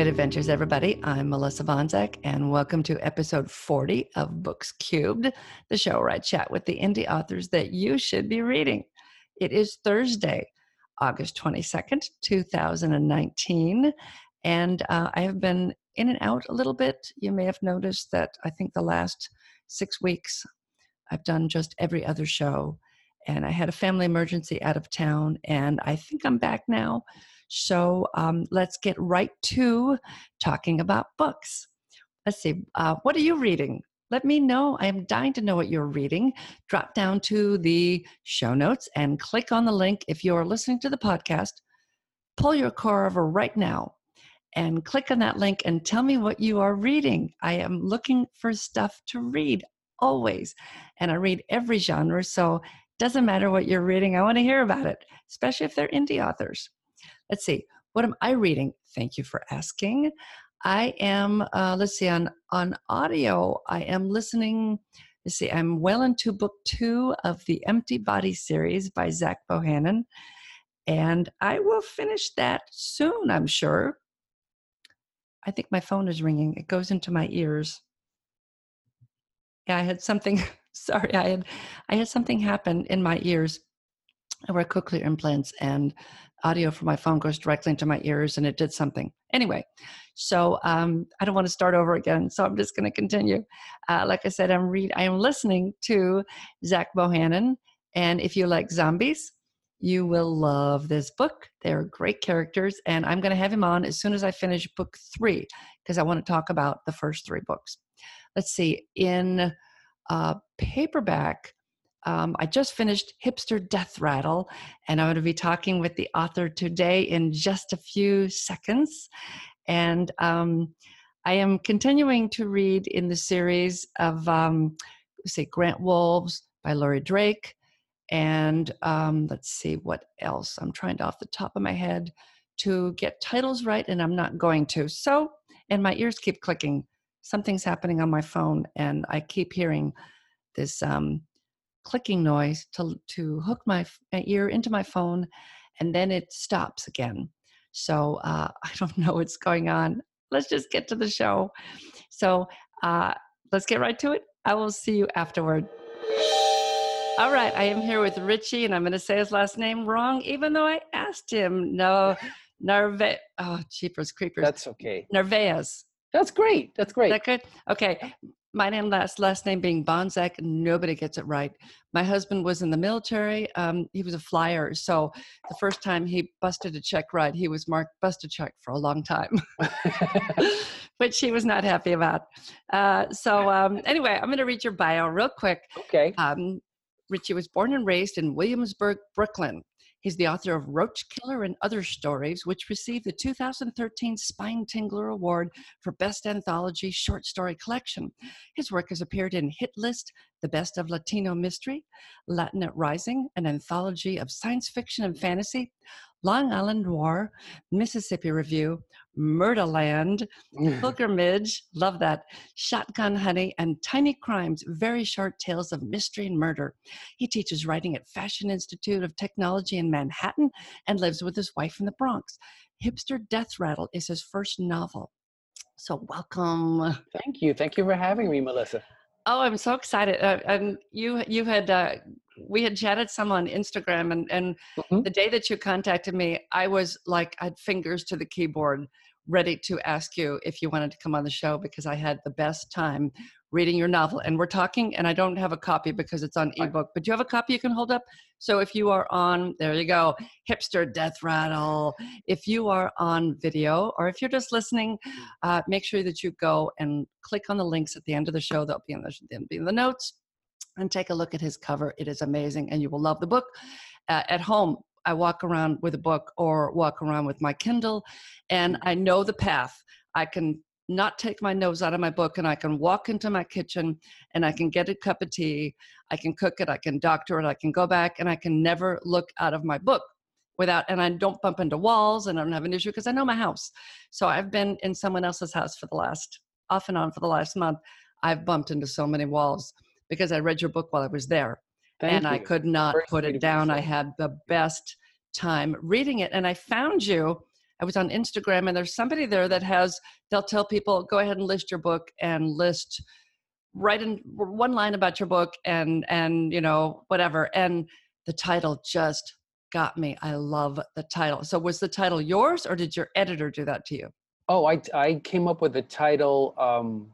Good adventures, everybody. I'm Melissa Bonzak, and welcome to episode 40 of Books Cubed, the show where I chat with the indie authors that you should be reading. It is Thursday, August 22nd, 2019, and uh, I have been in and out a little bit. You may have noticed that I think the last six weeks I've done just every other show, and I had a family emergency out of town, and I think I'm back now. So um, let's get right to talking about books. Let's see, uh, what are you reading? Let me know. I am dying to know what you're reading. Drop down to the show notes and click on the link if you're listening to the podcast. Pull your car over right now and click on that link and tell me what you are reading. I am looking for stuff to read always, and I read every genre. So it doesn't matter what you're reading, I want to hear about it, especially if they're indie authors. Let's see, what am I reading? Thank you for asking. I am, uh, let's see, on, on audio, I am listening. Let's see, I'm well into book two of the Empty Body series by Zach Bohannon. And I will finish that soon, I'm sure. I think my phone is ringing. It goes into my ears. Yeah, I had something. Sorry, I had I had something happen in my ears. I wear cochlear implants, and audio from my phone goes directly into my ears and it did something. Anyway, so um, I don't want to start over again, so I'm just going to continue. Uh, like I said, I'm read I am listening to Zach Bohannon, and if you like zombies, you will love this book. They're great characters, and I'm going to have him on as soon as I finish book three because I want to talk about the first three books. Let's see, in uh, paperback, um, I just finished Hipster Death Rattle, and I'm going to be talking with the author today in just a few seconds. And um, I am continuing to read in the series of, um, say, Grant Wolves by Laurie Drake. And um, let's see what else. I'm trying to, off the top of my head, to get titles right, and I'm not going to. So, and my ears keep clicking. Something's happening on my phone, and I keep hearing this um, clicking noise to, to hook my, my ear into my phone, and then it stops again. So uh, I don't know what's going on. Let's just get to the show. So uh, let's get right to it. I will see you afterward. All right, I am here with Richie, and I'm going to say his last name wrong, even though I asked him. No, Narve. Oh, cheapers creepers. That's okay. Narvaez. That's great. That's great. Is that good? Okay my name last last name being Bonzak, nobody gets it right. My husband was in the military. Um, he was a flyer, so the first time he busted a check right, he was marked busted check for a long time, which he was not happy about. Uh, so um, anyway, I'm going to read your bio real quick. Okay. Um, Richie was born and raised in Williamsburg, Brooklyn. He's the author of Roach Killer and Other Stories, which received the 2013 Spinetingler Award for Best Anthology Short Story Collection. His work has appeared in Hit List, The Best of Latino Mystery, Latinx Rising, an anthology of science fiction and fantasy, Long Island Noir, Mississippi Review, Murderland, Pilgrimage, love that, Shotgun Honey, and Tiny Crimes, very short tales of mystery and murder. He teaches writing at Fashion Institute of Technology in Manhattan and lives with his wife in the Bronx. Hipster Death Rattle is his first novel. So, welcome. Thank you. Thank you for having me, Melissa. Oh, I'm so excited! Uh, and you, you had uh, we had chatted some on Instagram, and and mm-hmm. the day that you contacted me, I was like, I had fingers to the keyboard, ready to ask you if you wanted to come on the show because I had the best time reading your novel. And we're talking, and I don't have a copy because it's on ebook, but do you have a copy you can hold up? So if you are on, there you go, hipster death rattle. If you are on video, or if you're just listening, uh, make sure that you go and click on the links at the end of the show. They'll be in the, they'll be in the notes and take a look at his cover. It is amazing, and you will love the book. Uh, at home, I walk around with a book or walk around with my Kindle, and I know the path. I can not take my nose out of my book and I can walk into my kitchen and I can get a cup of tea. I can cook it, I can doctor it, I can go back and I can never look out of my book without, and I don't bump into walls and I don't have an issue because I know my house. So I've been in someone else's house for the last, off and on for the last month. I've bumped into so many walls because I read your book while I was there. Thank and you. I could not First put it down. I had the best time reading it. And I found you I was on Instagram and there's somebody there that has, they'll tell people, go ahead and list your book and list, write in one line about your book and, and, you know, whatever. And the title just got me. I love the title. So was the title yours or did your editor do that to you? Oh, I, I came up with the title um,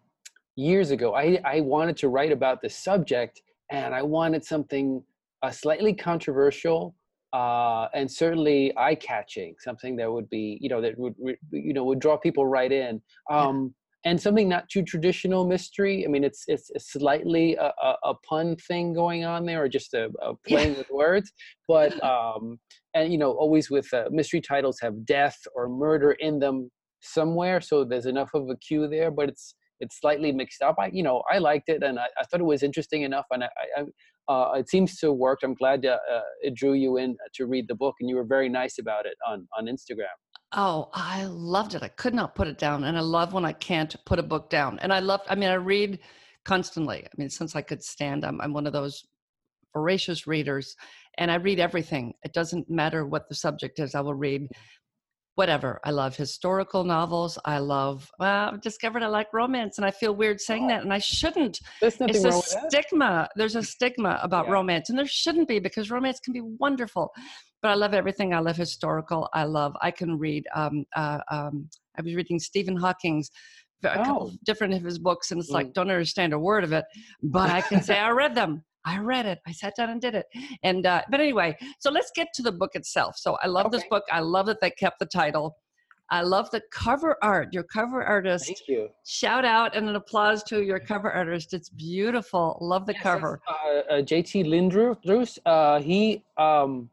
years ago. I, I wanted to write about the subject and I wanted something uh, slightly controversial uh, and certainly eye-catching, something that would be, you know, that would, you know, would draw people right in. Um, yeah. And something not too traditional mystery. I mean, it's it's slightly a, a, a, pun thing going on there, or just a, a playing yeah. with words. But um, and you know, always with uh, mystery titles have death or murder in them somewhere, so there's enough of a cue there. But it's it's slightly mixed up. I, you know, I liked it and I, I thought it was interesting enough, and I, I uh, it seems to have worked. I'm glad uh, it drew you in to read the book, and you were very nice about it on on Instagram. Oh, I loved it. I could not put it down, and I love when I can't put a book down. And I love. I mean, I read constantly. I mean, since I could stand, I'm I'm one of those voracious readers, and I read everything. It doesn't matter what the subject is. I will read whatever. I love historical novels. I love, well, I've discovered I like romance and I feel weird saying that and I shouldn't. There's nothing it's wrong a with that. stigma. There's a stigma about yeah. romance and there shouldn't be because romance can be wonderful. But I love everything. I love historical. I love, I can read, um, uh, um, I was reading Stephen Hawking's a couple oh. different of his books and it's like, mm. don't understand a word of it, but I can say I read them. I read it. I sat down and did it. And uh, but anyway, so let's get to the book itself. So I love okay. this book. I love that they kept the title. I love the cover art. Your cover artist. Thank you. Shout out and an applause to your cover artist. It's beautiful. Love the yes, cover. Uh, uh, JT Lindroos. Uh, he, um,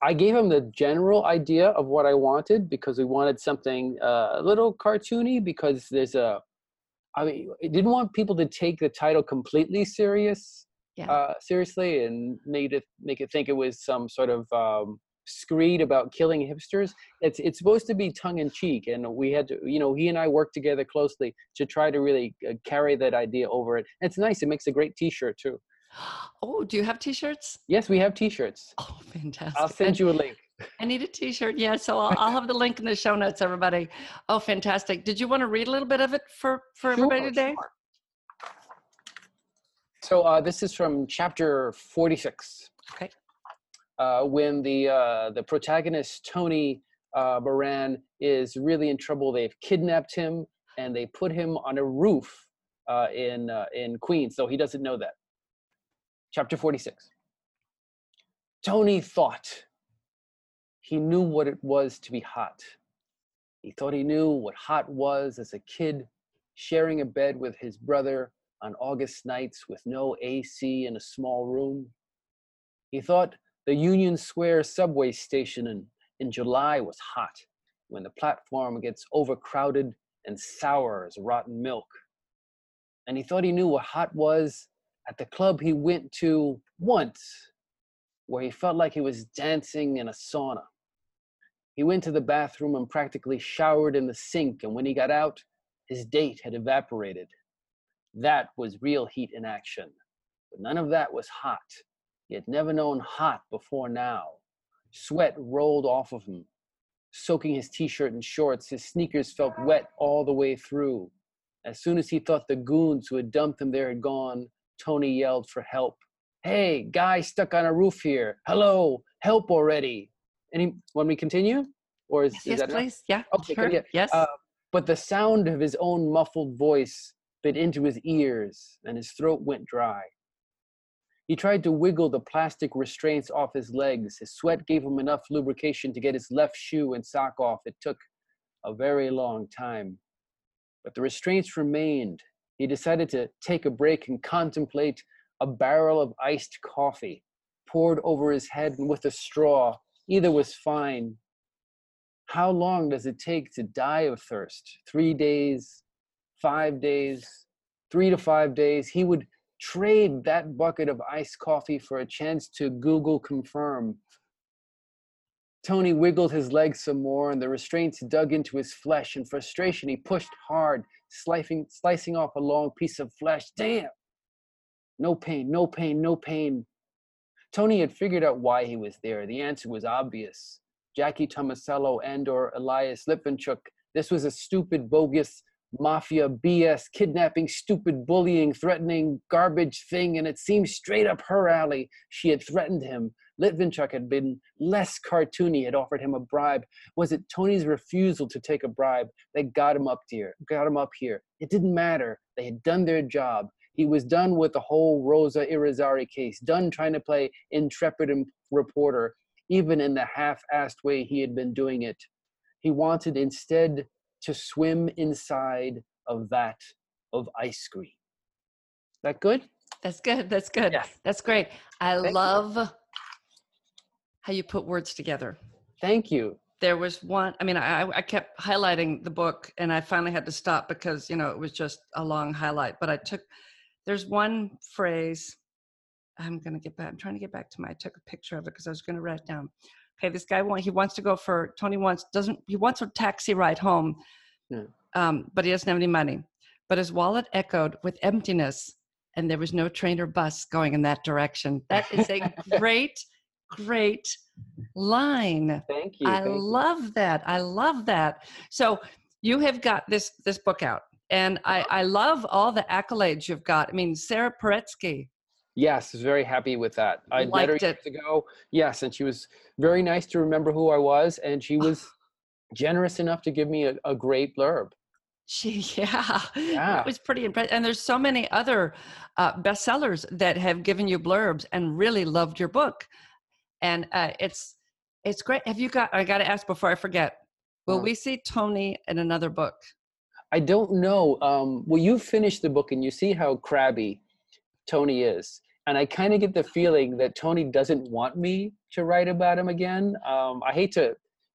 I gave him the general idea of what I wanted because we wanted something uh, a little cartoony because there's a, I mean, I didn't want people to take the title completely serious yeah. uh, seriously and made it make it think it was some sort of um, screed about killing hipsters. It's it's supposed to be tongue in cheek, and we had to, you know, he and I worked together closely to try to really uh, carry that idea over it. And it's nice. It makes a great T-shirt too. Oh, do you have T-shirts? Yes, we have T-shirts. Oh, fantastic! I'll send you a link. I need a T-shirt. Yeah, so I'll, I'll, have the link in the show notes, everybody. Oh, fantastic! Did you want to read a little bit of it for for sure, everybody today? Sure. So uh, this is from chapter 46. Okay. Uh, when the uh, the protagonist Tony uh, Moran is really in trouble, they've kidnapped him and they put him on a roof uh, in uh, in Queens, though he doesn't know that. Chapter 46. Tony thought he knew what it was to be hot. He thought he knew what hot was as a kid, sharing a bed with his brother on August nights with no AC in a small room. He thought the Union Square subway station in, in July was hot when the platform gets overcrowded and sour as rotten milk. And he thought he knew what hot was at the club he went to once, where he felt like he was dancing in a sauna. He went to the bathroom and practically showered in the sink, and when he got out, his date had evaporated. That was real heat in action. But none of that was hot. He had never known hot before now. Sweat rolled off of him, soaking his t shirt and shorts. His sneakers felt wet all the way through. As soon as he thought the goons who had dumped him there had gone, Tony yelled for help. Hey, guy stuck on a roof here. Hello, help already. Any, when we continue? Or is, yes, is that please. Enough? Yeah. Okay, sure. Yes. Uh, but the sound of his own muffled voice bit into his ears and his throat went dry. He tried to wiggle the plastic restraints off his legs. His sweat gave him enough lubrication to get his left shoe and sock off. It took a very long time. But the restraints remained. He decided to take a break and contemplate a barrel of iced coffee poured over his head with a straw. Either was fine. How long does it take to die of thirst? Three days, five days, three to five days, he would trade that bucket of iced coffee for a chance to Google confirm. Tony wiggled his legs some more, and the restraints dug into his flesh. In frustration, he pushed hard, slicing, slicing off a long piece of flesh. Damn! No pain, no pain, no pain. Tony had figured out why he was there. The answer was obvious. Jackie Tomasello and or Elias Litvinchuk. This was a stupid, bogus mafia BS, kidnapping, stupid bullying, threatening, garbage thing, and it seemed straight up her alley. She had threatened him. Litvinchuk had been less cartoony, had offered him a bribe. Was it Tony's refusal to take a bribe that got him up here? Got him up here. It didn't matter. They had done their job. He was done with the whole Rosa Irizarry case, done trying to play intrepid reporter, even in the half-assed way he had been doing it. He wanted instead to swim inside of that of ice cream. Is that good? That's good. That's good. Yes. That's great. I Thank love you. how you put words together. Thank you. There was one, I mean, I, I kept highlighting the book and I finally had to stop because, you know, it was just a long highlight. But I took, there's one phrase, I'm going to get back, I'm trying to get back to my, I took a picture of it because I was going to write it down okay, this guy want, he wants to go for Tony wants doesn't he wants a taxi ride home, um, but he doesn't have any money. But his wallet echoed with emptiness, and there was no train or bus going in that direction. That is a great, great line. Thank you. I thank love you. that. I love that. So you have got this this book out, and I I love all the accolades you've got. I mean, Sara Paretsky Yes, was very happy with that. I met her years it. ago. Yes, and she was very nice to remember who I was, and she was generous enough to give me a, a great blurb. She, yeah, yeah, it was pretty impressive. And there's so many other uh, bestsellers that have given you blurbs and really loved your book, and uh, it's it's great. Have you got? I got to ask before I forget. Will we see Tony in another book? I don't know. Um, well, you finished the book and you see how crabby Tony is and I kind of get the feeling that Tony doesn't want me to write about him again. Um, I hate to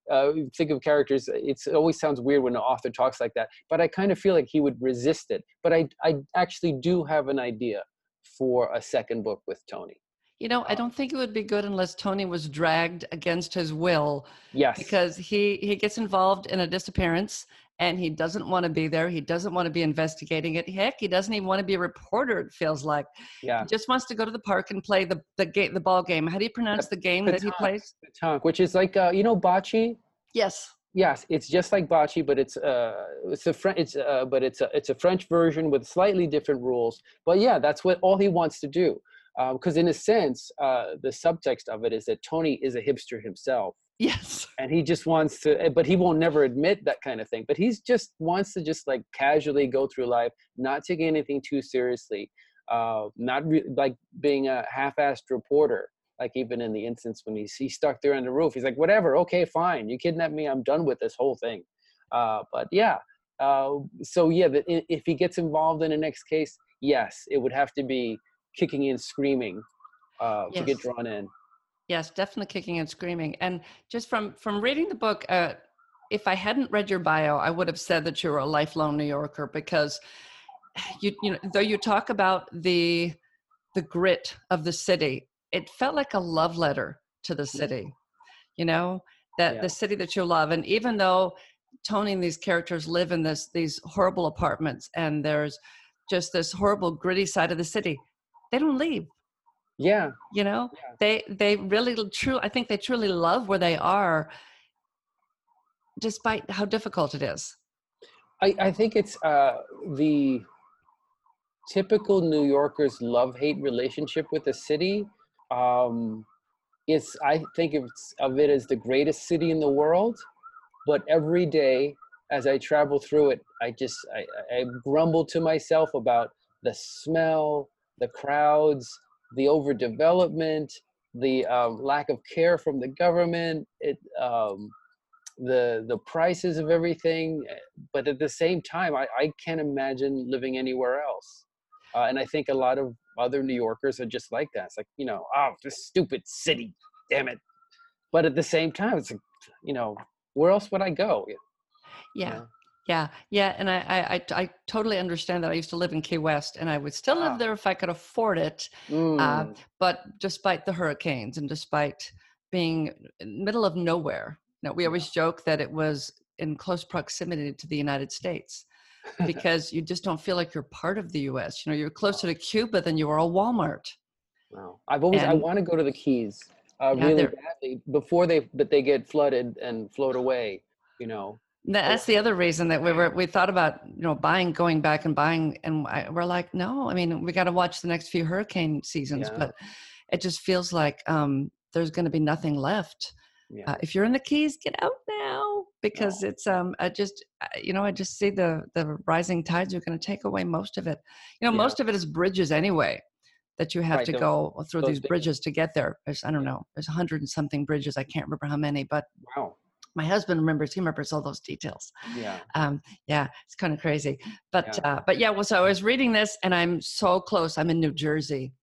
uh, think of characters. It's, it always sounds weird when an author talks like that, but I kind of feel like he would resist it. But I, I actually do have an idea for a second book with Tony. You know, I um don't think it would be good unless Tony was dragged against his will. Yes. Because he he gets involved in a disappearance and he doesn't want to be there. He doesn't want to be investigating it. Heck, he doesn't even want to be a reporter. It feels like. Yeah. He just wants to go to the park and play the the game, the ball game. How do you pronounce the, the game that he plays? Petanque, which is like uh, you know bocce. Yes. Yes, it's just like bocce, but it's uh, it's a French, it's uh, but it's a it's a French version with slightly different rules. But yeah, that's what all he wants to do. Because um, in a sense, uh, the subtext of it is that Tony is a hipster himself, Yes. And he just wants to, eh, but he won't never admit that kind of thing. But he's just wants to just like casually go through life, not taking anything too seriously, uh, not re- like being a half-assed reporter. Like even in the instance when he's he's stuck there on the roof, he's like, whatever, okay, fine, you kidnap me, I'm done with this whole thing. Uh, but yeah, uh, so yeah, the, if he gets involved in the next case, yes, it would have to be kicking and screaming uh, yes. to get drawn in. Yes, definitely kicking and screaming. And just from from reading the book, uh, if I hadn't read your bio, I would have said that you were a lifelong New Yorker because you you know though you talk about the the grit of the city, it felt like a love letter to the city. You know that yeah. the city that you love, and even though Tony and these characters live in this these horrible apartments, and there's just this horrible gritty side of the city, they don't leave yeah. You know? Yeah. they they really true i think they truly love where they are despite how difficult it is. I i think it's uh the typical new yorkers love hate relationship with the city um it's i think it's of it as the greatest city in the world but every day as i travel through it i just i, I grumble to myself about the smell the crowds the overdevelopment, the um, lack of care from the government, it, um, the the prices of everything. Eh, but at the same time, I, I can't imagine living anywhere else. Uh, and I think a lot of other New Yorkers are just like that. It's like you know, oh, this stupid city, damn it. But at the same time, it's like, you know, where else would I go? Yeah. Know? Yeah, yeah, and I, I I totally understand that. I used to live in Key West, and I would still live ah. there if I could afford it. Uh, mm. Uh, but despite the hurricanes and despite being middle of nowhere, you know, we always joke that it was in close proximity to the United States because you just don't feel like you're part of the U.S. You know, you're closer to Cuba than you are a Walmart. Wow, I've always and, I want to go to the Keys. uh, Yeah, really badly before they but they get flooded and float away. You know. Tha- That's the other reason that we were we thought about you know buying going back and buying and I, we're like no I mean we got to watch the next few hurricane seasons Yeah. but it just feels like um, there's going to be nothing left Yeah. uh, if you're in the keys get out now because it's um I just you know I just see the the rising tides are going to take away most of it you know Yeah. most of it is bridges anyway that you have Right, to those- go through these bridges to get there there's I don't know there's a hundred and something bridges I can't remember how many but wow. My husband remembers he remembers all those details Yeah. um yeah it's kind of crazy but Yeah. uh but yeah well so i was reading this and i'm so close i'm in new jersey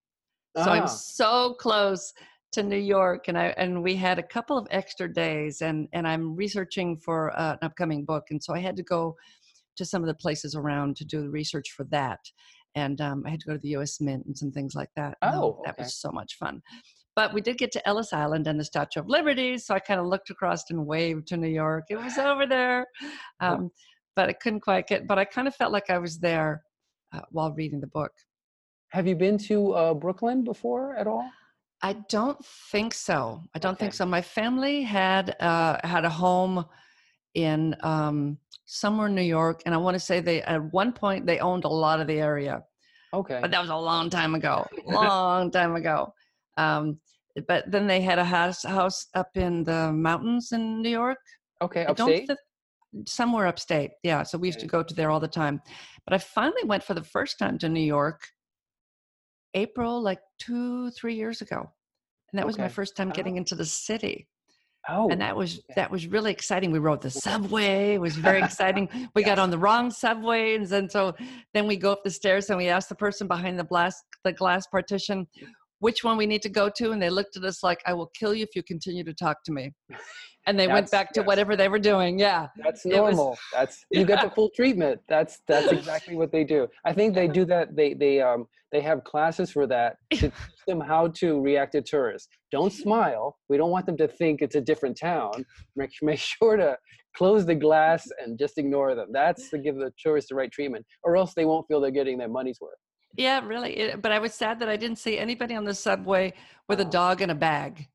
so i'm Ah. so close to new york and i and we had a couple of extra days and and i'm researching for uh, an upcoming book and so i had to go to some of the places around to do the research for that and um, i had to go to the us mint and some things like that Oh, that okay. was so much fun but we did get to Ellis Island and the Statue of Liberty, so I kind of looked across and waved to New York. It was over there, um, but I couldn't quite get. But I kind of felt like I was there uh, while reading the book. Have you been to uh, Brooklyn before at all? I don't think so. I don't think so. My family had uh, had a home in um, somewhere in New York, and I want to say they at one point they owned a lot of the area, Okay. but that was a long time ago. long time ago. Um, but then they had a house house up in the mountains in New York. Okay. Upstate. somewhere upstate. Yeah, so we used to go to there all the time. But I finally went for the first time to New York April like 2 3 years ago. And that was my first time getting Oh. into the city. oh. And that was okay. that was really exciting. We rode the subway. It was very exciting. We got on the wrong subway and then so then we go up the stairs and we ask the person behind the glass the glass partition which one we need to go to and they looked at us like I will kill you if you continue to talk to me. And they went back to whatever they were doing. Yeah. That's It was- normal. That's you get the full treatment. That's that's exactly what they do. I think they do that. They they um they have classes for that to teach them how to react to tourists. Don't smile. We don't want them to think it's a different town. Make make sure to close the glass and just ignore them. That's to give the tourists the right treatment, or else they won't feel they're getting their money's worth. Yeah, really. It, but I was sad that I didn't see anybody on the subway with a Oh. dog in a bag.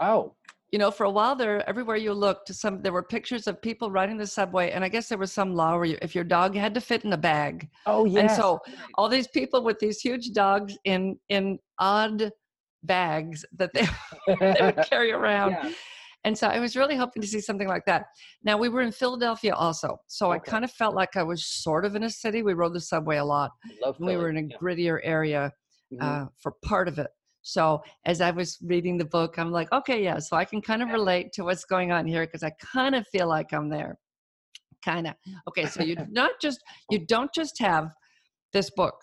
Oh, You know, for a while there, everywhere you looked, some there were pictures of people riding the subway, and I guess there was some law where you, if your dog had to fit in a bag, oh yes. and so all these people with these huge dogs in in odd bags that they, they would carry around. Yeah. And so I was really hoping to see something like that. Now we were in Philadelphia also, so I kind of felt like I was sort of in a city. We rode the subway a lot. Love we were in a Yeah. grittier area Mhm. uh, for part of it. So as I was reading the book, I'm like, okay, yeah, so I can kind of relate to what's going on here because I kind of feel like I'm there. Kind of. Okay, so you not just you don't just have this book.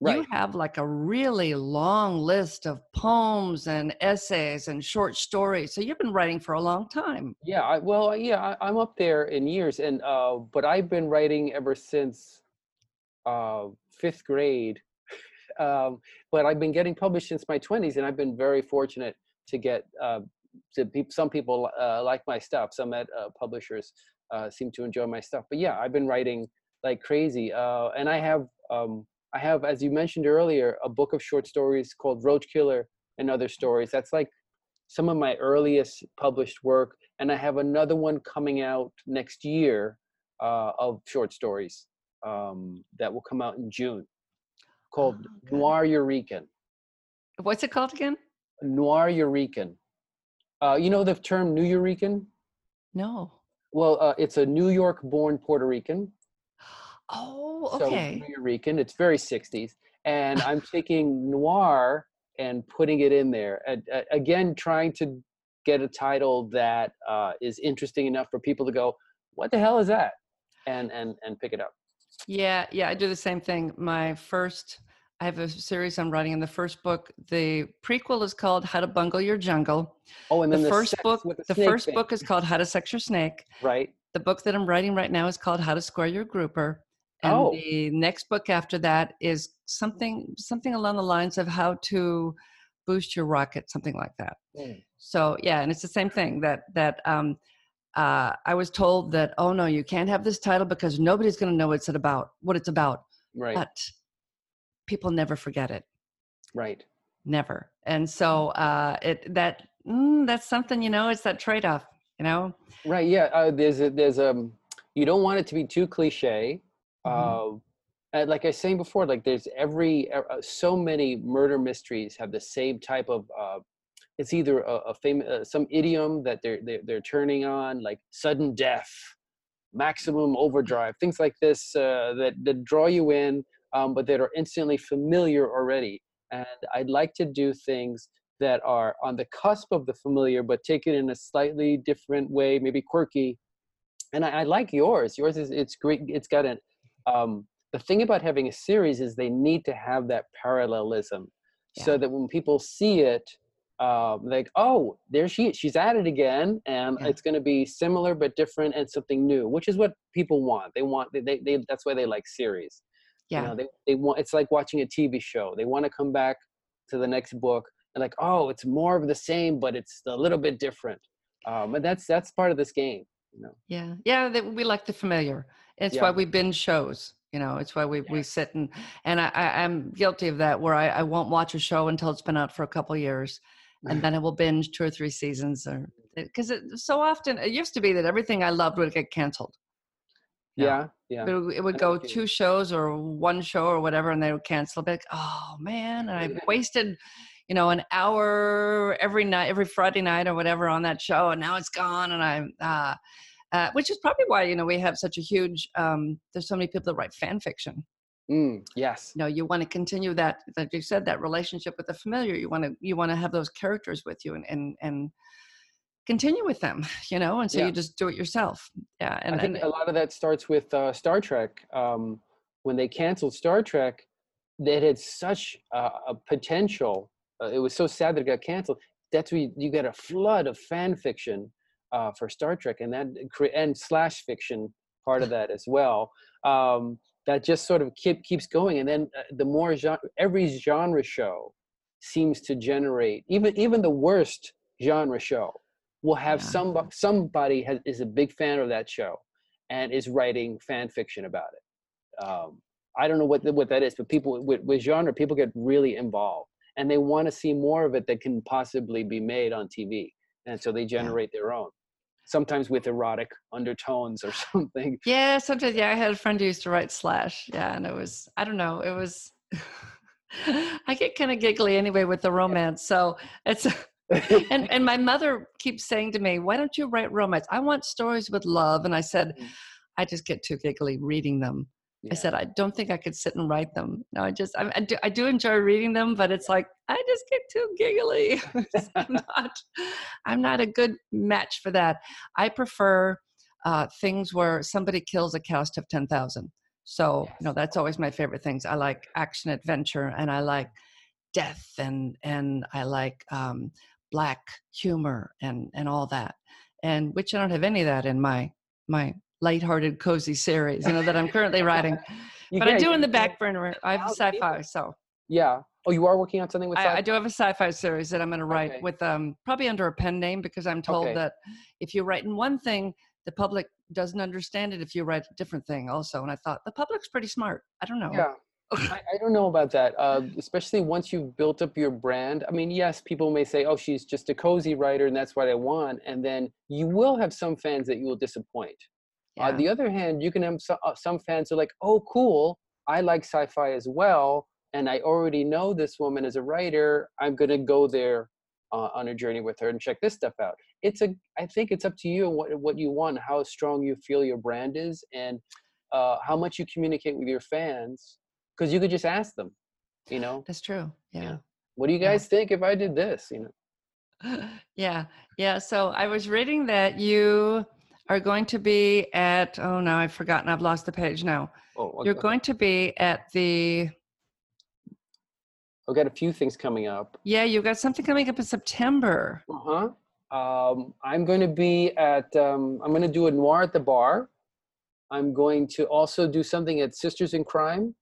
You have like a really long list of poems and essays and short stories. So you've been writing for a long time. Yeah, I, well, yeah, I, I'm up there in years, and uh, but I've been writing ever since uh, fifth grade. um, but I've been getting published since my 20s, and I've been very fortunate to get uh, to peop some people uh, like my stuff. Some at uh, publishers uh, seem to enjoy my stuff. But yeah, I've been writing like crazy, uh, and I have um, I have, as you mentioned earlier, a book of short stories called Roach Killer and Other Stories. That's like some of my earliest published work, and I have another one coming out next year uh, of short stories um, that will come out in June, called Oh. Noiryorican. What's it called again? Noiryorican. Uh, you know the term Nuyorican? No. Well, uh, it's a New York-born Puerto Rican. Oh, So okay. Nuyorican. It's very 60s, and I'm taking noir and putting it in there. And, uh, again, trying to get a title that uh, is interesting enough for people to go, "What the hell is that?" and and and pick it up. Yeah, yeah, I do the same thing. My first, I have a series I'm writing, and the first book, the prequel is called How to Bungle Your Jungle. Oh, and The, then the, first book, with the first thing, book is called How to Sex Your Snake. right. The book that I'm writing right now is called How to Square Your Grouper. And Oh. the next book after that is something something along the lines of how to boost your rocket, something like that. Mm. So yeah, and it's the same thing that that um, uh, I was told that oh no, you can't have this title because nobody's going to know what it's about, what it's about. Right. But people never forget it, right. never. And so uh, it that mm, that's something you know. It's that trade off. You know. Right. Yeah. Uh, there's a there's um. You don't want it to be too cliche. Mhm. Uh, like I was saying before, like there's every uh, so many murder mysteries have the same type of. Uh, it's either a, a famous uh, some idiom that they're, they're they're turning on, like sudden death, maximum overdrive, things like this uh, that that draw you in, um, but that are instantly familiar already. And I'd like to do things that are on the cusp of the familiar, but take it in a slightly different way, maybe quirky. And I, I like yours. Yours is it's great. It's got an um, the thing about having a series is they need to have that parallelism, so that when people see it, um, like, oh, there she is. She's at it again, and Yeah. it's going to be similar but different and something new, which is what people want. They want they they, they that's why they like series. Yeah. You know, they they want it's like watching a TV show. They want to come back to the next book and like, oh, it's more of the same, but it's a little bit different. Um, and that's that's part of this game. You know. Yeah, yeah, that we like the familiar. It's Yeah. why we binge shows. You know, it's why we, we sit and and I, I I'm guilty of that where I, I won't watch a show until it's been out for a couple years, and then I will binge two or three seasons or eh, because it so often it used to be that everything I loved would get canceled. Yeah, yeah. It would, it would go two shows or one show or whatever, and they would cancel. But oh man, and I wasted, you know, an hour every night, every Friday night or whatever on that show, and now it's gone. And I'm, uh, uh, which is probably why you know we have such a huge. Um, there's so many people that write fan fiction. Mm, yes. You know, you want to continue that, like you said, that relationship with the familiar. You want to, you want to have those characters with you and and and continue with them. You know, and so Yeah. you just do it yourself. Yeah, and, I think and a lot of that starts with uh, Star Trek. Um, when they canceled Star Trek, that had such uh, a potential. Uh, it was so sad that it got canceled. That's where you, you get a flood of fan fiction uh, for Star Trek, and that and slash fiction part of that as well. Um, that just sort of keep, keeps going, and then uh, the more genre, every genre show seems to generate even even the worst genre show will have Yeah. some somebody has, is a big fan of that show and is writing fan fiction about it. Um, I don't know what what that is, but people with, with genre, people get really involved and they want to see more of it that can possibly be made on TV, and so they generate their own. Sometimes with erotic undertones or something. Yeah, sometimes. Yeah, I had a friend who used to write slash. Yeah, and it was I don't know. It was. I get kind of giggly anyway with the romance, so it's. and and my mother keeps saying to me, "Why don't you write romance? I want stories with love." And I said, Mhm. "I just get too giggly reading them." Yeah. I said, "I don't think I could sit and write them." No, I just I, I do I do enjoy reading them, but it's like I just get too giggly. I'm not I'm not a good match for that. I prefer uh, things where somebody kills a cast of ten thousand. So you know that's always my favorite things. I like action adventure, and I like death, and and I like um, black humor, and and all that. And which I don't have any of that in my my lighthearted, cozy series. You know that I'm currently writing, but I do in the back burner. I have sci-fi, so Yeah. Oh, you are working on something with. I, I do have a sci-fi series that I'm going to write Okay. with um probably under a pen name because I'm told Okay. that if you write in one thing, the public doesn't understand it if you write a different thing also. And I thought the public's pretty smart. I don't know. Yeah. I, I don't know about that, uh, especially once you've built up your brand. I mean, yes, people may say, oh, she's just a cozy writer and that's what I want. And then you will have some fans that you will disappoint. Yeah. On the other hand, you can have some, uh, some fans who are like, oh, cool, I like sci fi as well. And I already know this woman as a writer. I'm going to go there uh, on a journey with her and check this stuff out. It's a, I think it's up to you and what, what you want, how strong you feel your brand is, and uh, how much you communicate with your fans. Because you could just ask them, you know, That's true. Yeah. what do you Yeah. guys think if I did this? You know, yeah. Yeah. So I was reading that you are going to be at oh no, I've forgotten. I've lost the page now. oh, You're going to be at the I've got a few things coming up. yeah, you've got something coming up in September. Uh huh. Um, I'm going to be at. Um, I'm going to do a noir at the bar. I'm going to also do something at Sisters in Crime.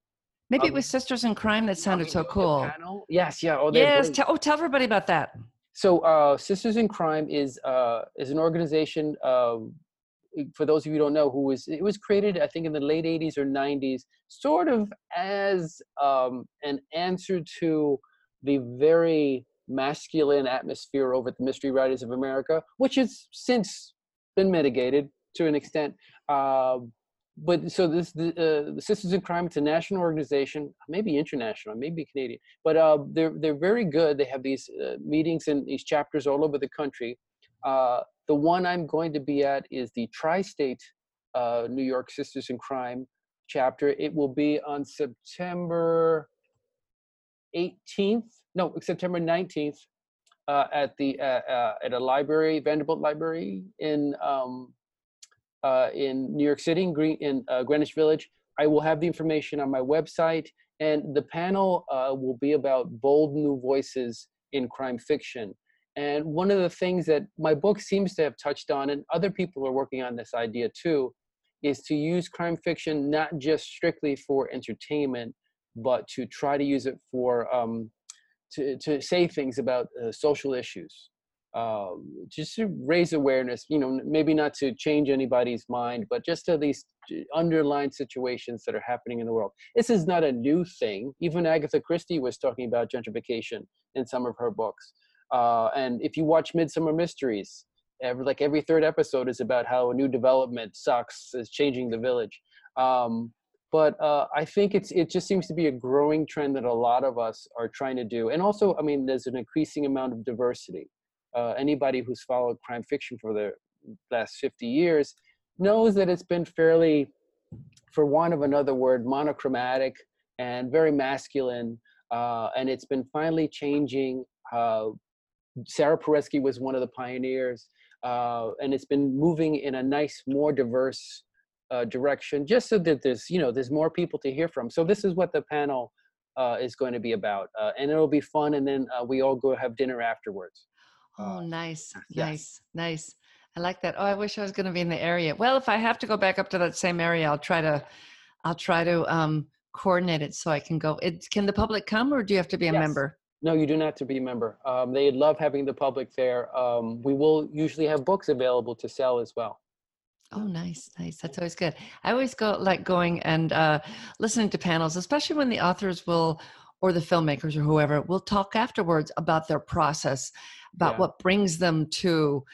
Maybe it Um, was Sisters in Crime that sounded so be doing a cool. Yes. Yeah. Oh, Yes. oh, tell everybody about that. So, uh, Sisters in Crime is uh, is an organization. um for those of you who don't know, who was it was created, I think, in the late '80s or '90s, sort of as um, an answer to the very masculine atmosphere over at the Mystery Writers of America, which has since been mitigated to an extent. Uh, but so this the, uh, the Sisters in Crime. It's a national organization, maybe international, maybe Canadian, but uh, they're they're very good. They have these uh, meetings and these chapters all over the country. Uh, the one I'm going to be at is the Tri-State uh, New York Sisters in Crime chapter. It will be on September 18th, no, September 19th, uh, at the at a library, Vanderbilt Library in. Um, uh, in New York City, in, Green, in uh, Greenwich Village. I will have the information on my website, and the panel uh, will be about bold new voices in crime fiction. And one of the things that my book seems to have touched on, and other people are working on this idea too, is to use crime fiction not just strictly for entertainment, but to try to use it for um, to, to say things about uh, social issues. Um, just to raise awareness you know maybe not to change anybody's mind but just to these underlying situations that are happening in the world. This is not a new thing. Even agatha christie was talking about gentrification in some of her books uh, and if you watch Midsomer mysteries every, like every third episode is about how a new development sucks is changing the village um, but uh, I think it's it just seems to be a growing trend that a lot of us are trying to do, and also I mean there's an increasing amount of diversity uh, anybody who's followed crime fiction for the last 50 years knows that it's been fairly, for want of another word, monochromatic and very masculine. Uh, and it's been finally changing. Uh, Sara Paretsky was one of the pioneers, uh, and it's been moving in a nice, more diverse uh, direction, just so that there's you know there's more people to hear from. So this is what the panel uh, is going to be about, uh, and it'll be fun. And then uh, we all go have dinner afterwards. Oh, nice, yes. nice, nice. I like that. Oh, I wish I was going to be in the area. Well, if I have to go back up to that same area, I'll try to, I'll try to um, coordinate it so I can go. It, can the public come, or do you have to be a yes. member? No, you do not have to be a member. Um, they love having the public there. Um, we will usually have books available to sell as well. Oh, nice, nice. That's always good. I always go like going and uh, listening to panels, especially when the authors will or the filmmakers or whoever will talk afterwards about their process about yeah. what brings them to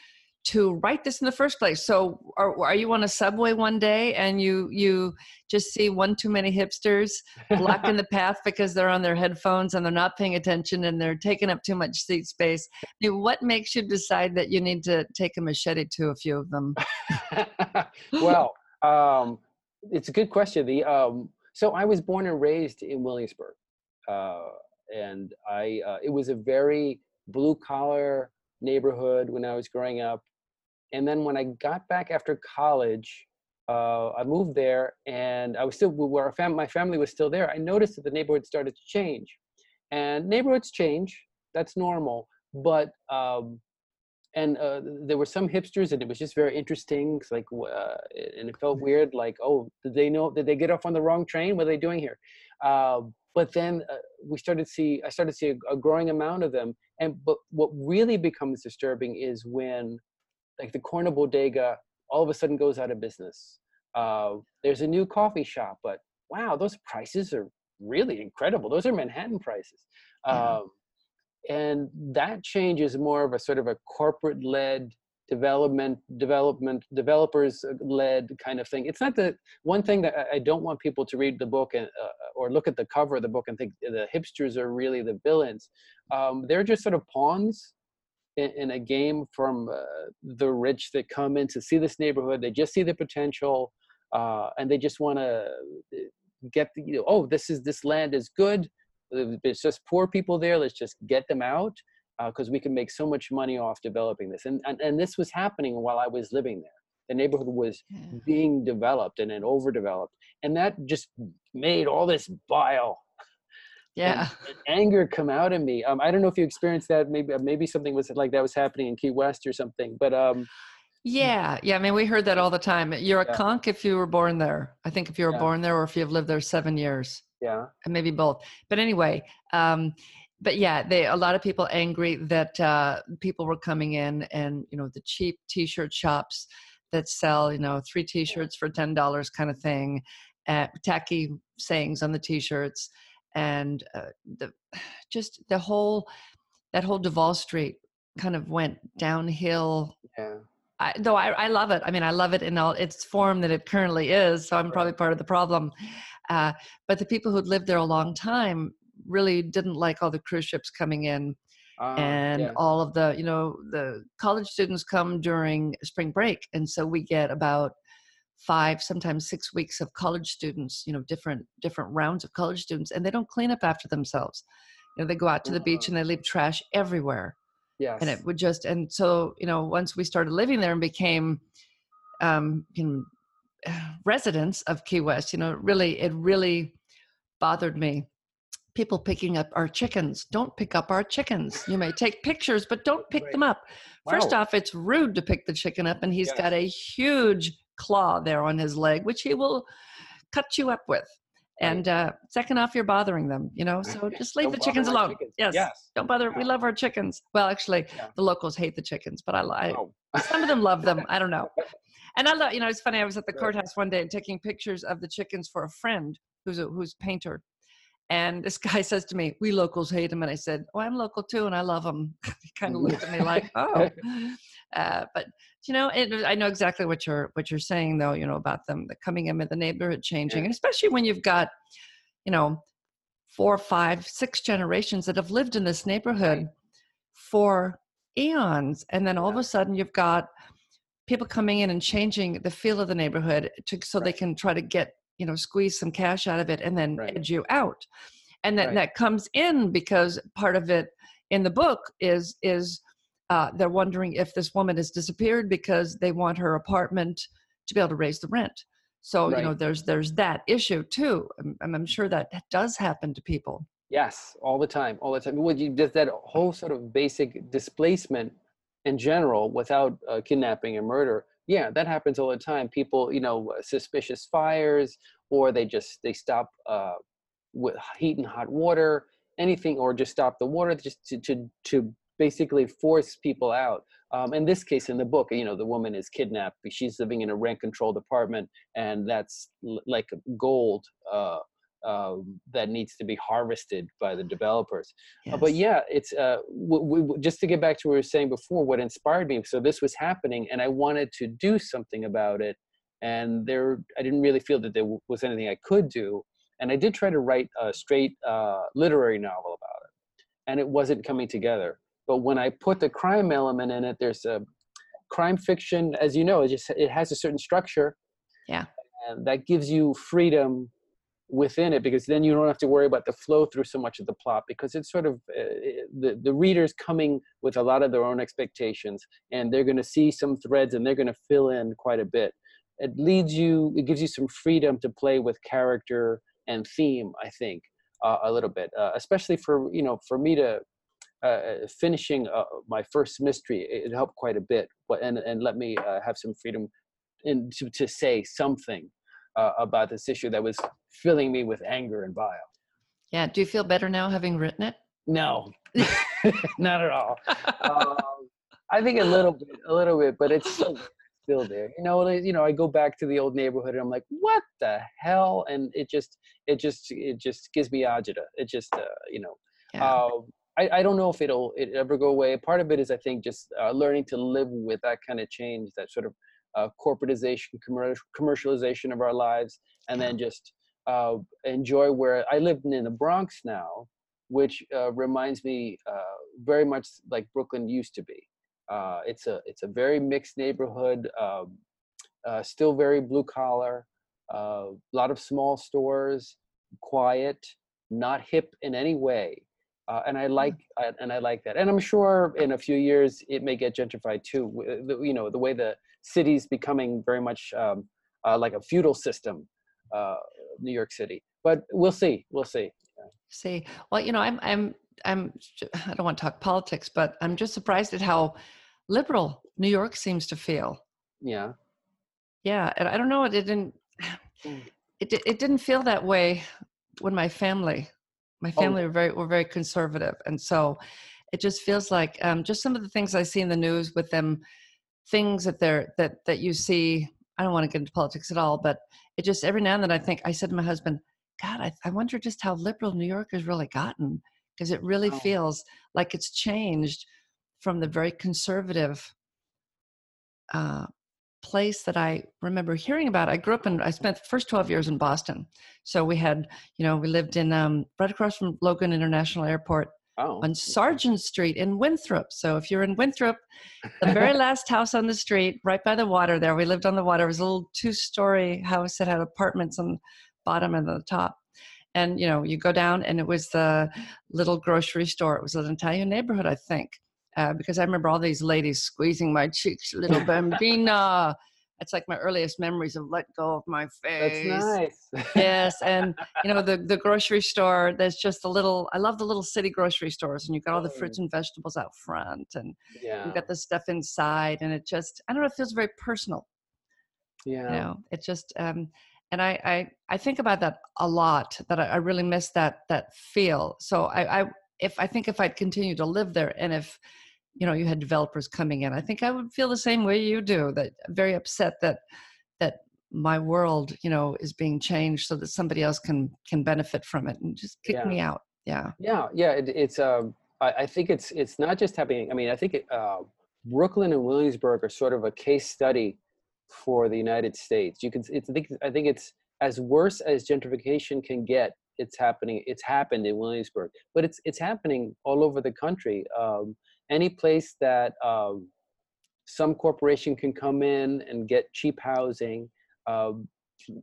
to write this in the first place. So are, are you on a subway one day and you you just see one too many hipsters blocking the path because they're on their headphones and they're not paying attention and they're taking up too much seat space? I mean, what makes you decide that you need to take a machete to a few of them? Well um, it's a good question. The um, so i was born and raised in williamsburg uh, and I uh, it was a very blue collar neighborhood when I was growing up. And then when I got back after college, uh, I moved there, and I was still where fam- my family was still there. I noticed that the neighborhood started to change, and neighborhoods change. That's normal, but um, and uh, there were some hipsters, and it was just very interesting. like, uh, and it felt weird. Like, oh, did they know? Did they get off on the wrong train? What are they doing here? Uh, but then uh, we started to see i started to see a, a, growing amount of them and but what really becomes disturbing is when like the corner bodega all of a sudden goes out of business. Uh, there's a new coffee shop but wow those prices are really incredible. Those are manhattan prices. Mm-hmm. um, and that change is more of a sort of a corporate led development development developers led kind of thing. It's not the one thing that i don't want people to read the book and uh, or look at the cover of the book and think the hipsters are really the villains. Um, they're just sort of pawns in, in a game from uh, the rich that come in to see this neighborhood they just see the potential uh, and they just want to uh, get the, you know, oh this is this land is good there's just poor people there let's just get them out because uh, we can make so much money off developing this. And, and, and this was happening while I was living there. The neighborhood was yeah. being developed and then overdeveloped. And that just made all this bile yeah. and, and anger come out in me. Um, i don't know if you experienced that maybe uh, maybe something was like that was happening in key west or something but um yeah yeah i mean we heard that all the time. You're a yeah. Conch if you were born there. I think if you were yeah. born there or if you've lived there seven years. Yeah. And maybe both. But anyway um but yeah, they a lot of people angry that uh, people were coming in and you know the cheap T-shirt shops that sell you know three T-shirts for ten dollars kind of thing, uh, tacky sayings on the T-shirts, and uh, the just the whole that whole Duval Street kind of went downhill. Yeah. I, though I, I love it. I mean, I love it in all its form that it currently is. So I'm probably part of the problem. Uh, but the people who'd lived there a long time really didn't like all the cruise ships coming in Uh, and yeah. all of the you know the college students come during spring break and so we get about five sometimes six weeks of college students you know different different rounds of college students and they don't clean up after themselves you know they go out to the beach and they leave trash everywhere yes. and it would just and so you know once we started living there and became um you know, residents of key west you know really it really bothered me people picking up our chickens don't pick up our chickens you may take pictures but don't pick Right. them up first off it's rude to pick the chicken up and he's Yes. got a huge claw there on his leg which he will cut you up with and uh, second off you're bothering them you know so just leave the chickens alone chickens. yes Yes. don't bother we love our chickens well actually Yeah. the locals hate the chickens but i, I Oh. some of them love them i don't know and i love you know it's funny i was at the Right. courthouse one day and taking pictures of the chickens for a friend who's a who's a painter and this guy says to me we locals hate them and i said oh i'm local too and i love them he kind of looked at me like oh uh, but you know it, i know exactly what you're what you're saying though you know about them the coming in with the neighborhood changing Yeah. and especially when you've got you know four five six generations that have lived in this neighborhood Right. for eons and then all of a sudden you've got people coming in and changing the feel of the neighborhood to, so they can try to get you know squeeze some cash out of it and then Right. edge you out and that Right. that comes in because part of it in the book is is uh, they're wondering if this woman has disappeared because they want her apartment to be able to raise the rent so you know there's there's that issue too and I'm, I'm sure that does happen to people Yes, all the time, all the time. Would you just that whole sort of basic displacement in general without uh, kidnapping and murder? Yeah, that happens all the time. People, you know, suspicious fires, or they just they stop uh, with heat and hot water, anything, or just stop the water just to to, to basically force people out. Um, in this case, in the book, you know, the woman is kidnapped. She's living in a rent-controlled apartment, and that's l- like gold. Uh, uh, that needs to be harvested by the developers. Uh, but yeah, it's uh, w- w- just to get back to what we were saying before. What inspired me? So this was happening, and I wanted to do something about it. And there, I didn't really feel that there w- was anything I could do. And I did try to write a straight uh, literary novel about it, and it wasn't coming together. But when I put the crime element in it, there's a crime fiction, as you know, it just it has a certain structure. Yeah. And that gives you freedom within it because then you don't have to worry about the flow through so much of the plot because it's sort of uh, the the readers coming with a lot of their own expectations and they're going to see some threads and they're going to fill in quite a bit it leads you it gives you some freedom to play with character and theme i think uh, a little bit uh, especially for you know for me to uh, finishing uh, my first mystery it, it helped quite a bit but and and let me uh, have some freedom in to, to say something uh, about this issue that was filling me with anger and bile. yeah do you feel better now having written it No, not at all. um, I think a little bit, a little bit, but it's still, still there. You know, you know, I go back to the old neighborhood and I'm like, what the hell? And it just, it just, it just gives me agita. It just, uh, you know, yeah. uh, I, I don't know if it'll it ever go away. Part of it is I think just uh, learning to live with that kind of change, that sort of uh, corporatization, commercialization of our lives, and then just uh, enjoy where I live in the Bronx now, which uh, reminds me uh, very much like Brooklyn used to be. Uh, it's a it's a very mixed neighborhood, um, uh, still very blue collar, a lot of small stores, quiet, not hip in any way. Uh, and I like uh, and I like that. And I'm sure in a few years it may get gentrified too. the- You know the way the city's becoming very much um, uh, like a feudal system, uh, New York City. But we'll see. We'll see. See, well, you know, I'm, I'm, I'm, I don't want to talk politics, but I'm just surprised at how liberal New York seems to feel. Yeah. Yeah, and I don't know, it didn't, Mm. it, it didn't feel that way when my family, my Oh. family were very, were very conservative, and so it just feels like um, just some of the things I see in the news with them, things that they're that that you see. I don't want to get into politics at all, but it just every now and then I think I said to my husband, God, I, I wonder just how liberal New York has really gotten because it really Wow. feels like it's changed from the very conservative uh, place that I remember hearing about. I grew up in, I spent the first 12 years in Boston. So we had, you know, we lived in um, right across from Logan International Airport Oh, on Sargent Street in Winthrop. So if you're in Winthrop, the very last house on the street, right by the water there, we lived on the water. It was a little two story house that had apartments on the bottom and the top. And, you know, you go down and it was the little grocery store. It was an Italian neighborhood, I think, uh, because I remember all these ladies squeezing my cheeks, little bambina. It's like my earliest memories of let go of my face. that's nice. yes and you know the the grocery store there's just a little i love the little city grocery stores and you've got all the fruits and vegetables out front and yeah. you've got the stuff inside and it just i don't know it feels very personal yeah. you know it just um and i i i think about that a lot that i, I really miss that that feel so i i if i think if i'd continued to live there and if you know you had developers coming in i think i would feel the same way you do that very upset that that my world you know is being changed so that somebody else can can benefit from it and just kick Yeah. me out yeah Yeah, yeah, it, it's. Um, I, I think it's it's not just happening. I mean, I think it, uh, Brooklyn and Williamsburg are sort of a case study for the United States. You can. It's, I think. I think it's as worse as gentrification can get. It's happening. It's happened in Williamsburg, but it's it's happening all over the country. Um, any place that um, some corporation can come in and get cheap housing. Um,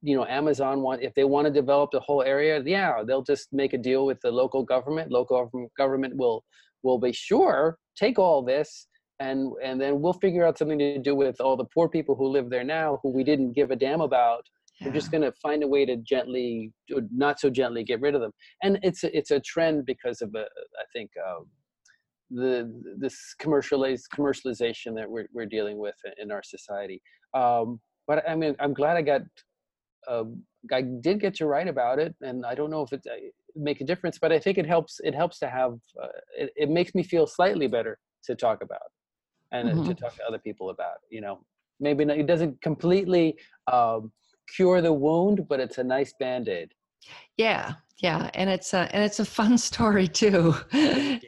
you know amazon want if they want to develop the whole area yeah they'll just make a deal with the local government. Local government, will will be sure take all this and and then we'll figure out something to do with all the poor people who live there now who we didn't give a damn about. We're just going to find a way to gently not so gently get rid of them. And it's a, it's a trend because of uh, i think um, the this commercialize commercialization that we're, we're dealing with in our society um, but i mean i'm glad i got uh, I did get to write about it, and I don't know if it uh, make a difference, but I think it helps. It helps to have. Uh, it, it makes me feel slightly better to talk about, and uh, to Mhm. talk to other people about. You know, maybe not, it doesn't completely um, cure the wound, but it's a nice band aid. Yeah yeah and it's a and it's a fun story too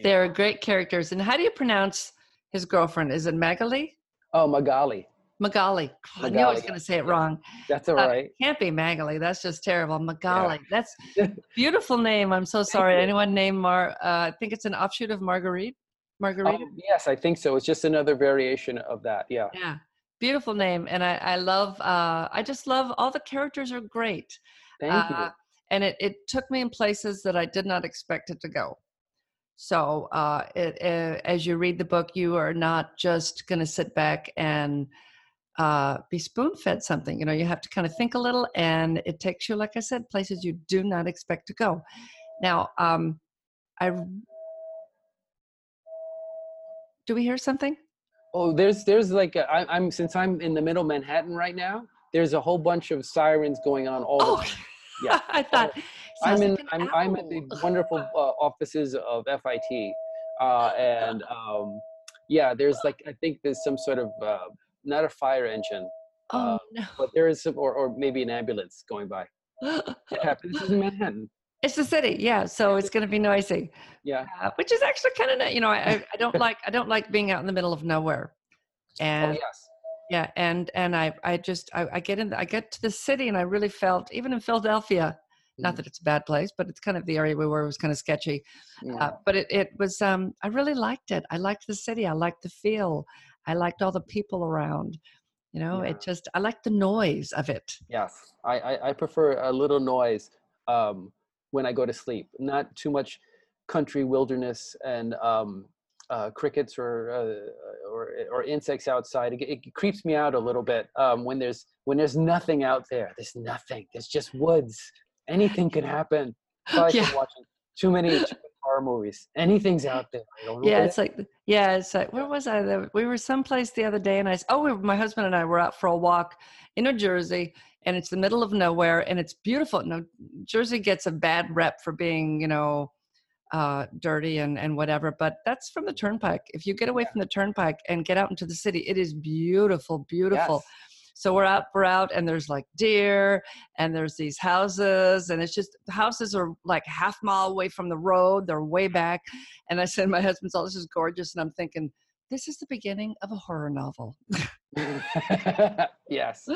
they're great characters and how do you pronounce his girlfriend is it magali Oh, Magali, magali i knew i was going to say it wrong that's all right. Uh. Can't be Magali. That's just terrible. Magali. That's beautiful name. I'm so sorry. Anyone named Mar? Uh, I think it's an offshoot of Marguerite. Marguerite. Um, yes, I think so. It's just another variation of that. Yeah. Yeah. Beautiful name, and I I love. Uh, I just love all the characters are great. Thank Uh, and it it took me in places that I did not expect it to go. So uh, it, uh, as you read the book, you are not just going to sit back and uh, be spoon fed something. You know, you have to kind of think a little, and it takes you, like I said, places you do not expect to go. Now, um, I do we hear something? Oh, there's there's like a, I, I'm since I'm in the middle of Manhattan right now. There's a whole bunch of sirens going on all Oh, the time. Yeah. I thought. I'm in like I'm, I'm at the wonderful uh, offices of FIT, uh, and um, yeah, there's like I think there's some sort of uh, not a fire engine, Oh no. but there is some, or or maybe an ambulance going by. It happens. This is in Manhattan. it's the city, yeah. So it's going to be noisy. Yeah. uh, which is actually kind of you know I, I- don't like I don't like being out in the middle of nowhere, Oh and yes. Yeah, and and I I just I, I get in I get to the city and I really felt even in Philadelphia, not Mhm. that it's a bad place, but it's kind of the area we were was kind of sketchy, Yeah. uh, but it it was um I really liked it. I liked the city. I liked the feel. I liked all the people around. You know, Yeah. it just I liked the noise of it. Yes, I, I, I prefer a little noise um, when I go to sleep. Not too much country wilderness and um, uh, crickets or, uh, or or insects outside. It, it creeps me out a little bit um, when there's when there's nothing out there. There's nothing. There's just woods. Anything can happen. Yeah. Watching too many horror movies. Anything's out there. I don't know Yeah, it's like yeah, it's like where was I? We were someplace the other day, and I oh, we, were- my husband and I were out for a walk in New Jersey, and it's the middle of nowhere, and it's beautiful. No, Jersey gets a bad rep for being you know uh, dirty and and whatever, but that's from the Turnpike. If you get away Yeah. from the Turnpike and get out into the city, it is beautiful, beautiful. Yes. So we're out, we're out, and there's like deer, and there's these houses, and it's just houses are like half mile away from the road. They're way back, and I said, my husband's all this is gorgeous, and I'm thinking, this is the beginning of a horror novel. yes.